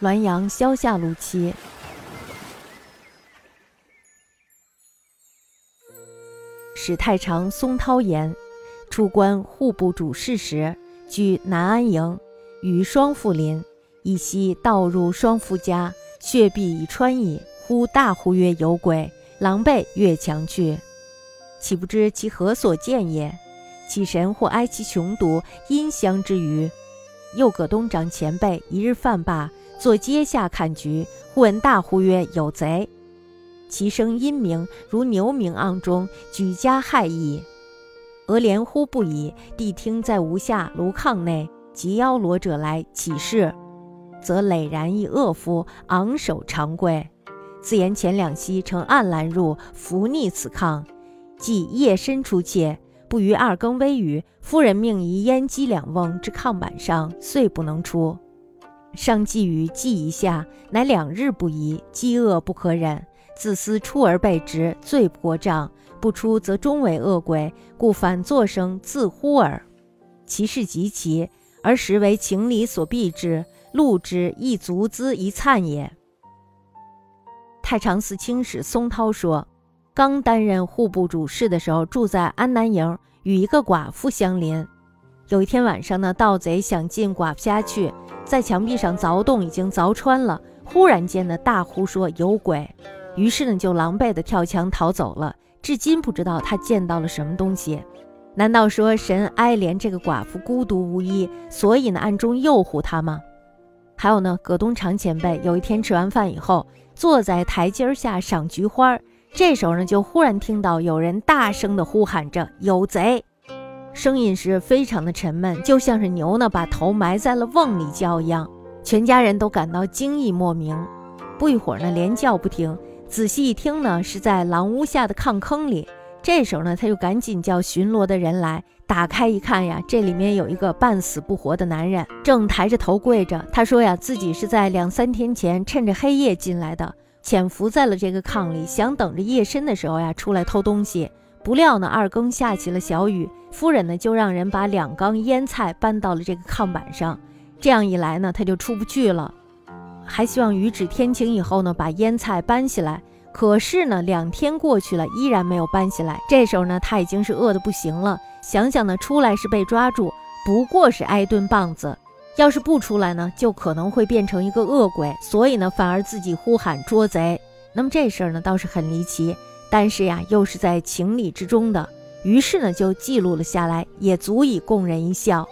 滦阳萧下路期。史太常松涛言，出关户部主事时，居南安营，与双父林。一夕道入双父家，血壁已穿矣。忽大呼曰：“有鬼！”狼狈越墙去，岂不知其何所见也？其神或哀其穷毒，阴香之余。又葛东长前辈一日饭罢，坐阶下看局，忽闻大呼曰：“有贼！”其声阴鸣，如牛鸣盎中，举家骇异。俄连呼不已，谛听在吴下炉炕内，及邀罗者来起事，则磊然一恶夫，昂首长跪。自言前两夕乘暗拦入，伏逆此炕，即夜深出窃，不逾二更微雨，夫人命移烟机两瓮至炕板上，遂不能出。上寄语记一下，乃两日不移，饥饿不可忍，自思出而备之，罪不过账；不出则终为恶鬼，故反作声自呼耳。其事极奇，而实为情理所避之，录之亦足资一灿也。太常寺卿史松涛说，刚担任户部主事的时候，住在安南营，与一个寡妇相邻。有一天晚上呢，盗贼想进寡妇家去，在墙壁上凿洞，已经凿穿了。忽然间呢，大呼说有鬼，于是呢，就狼狈的跳墙逃走了。至今不知道他见到了什么东西。难道说神哀怜这个寡妇孤独无依，所以呢，暗中诱惑他吗？还有呢，葛东长前辈有一天吃完饭以后。坐在台阶下赏菊花，这时候呢，就忽然听到有人大声的呼喊着“有贼”，声音是非常的沉闷，就像是牛呢把头埋在了瓮里叫一样。全家人都感到惊异莫名。不一会儿呢，连叫不停。仔细一听呢，是在狼屋下的炕坑里。这时候呢，他就赶紧叫巡逻的人来打开一看呀，这里面有一个半死不活的男人，正抬着头跪着。他说呀，自己是在两三天前趁着黑夜进来的，潜伏在了这个炕里，想等着夜深的时候呀出来偷东西。不料呢，二更下起了小雨，夫人呢就让人把两缸腌菜搬到了这个炕板上。这样一来呢，他就出不去了，还希望雨止天晴以后呢，把腌菜搬起来。可是呢，两天过去了，依然没有搬下来。这时候呢，他已经是饿得不行了。想想呢，出来是被抓住，不过是挨顿棒子；要是不出来呢，就可能会变成一个恶鬼。所以呢，反而自己呼喊捉贼。那么这事儿呢，倒是很离奇，但是呀，又是在情理之中的。于是呢，就记录了下来，也足以供人一笑。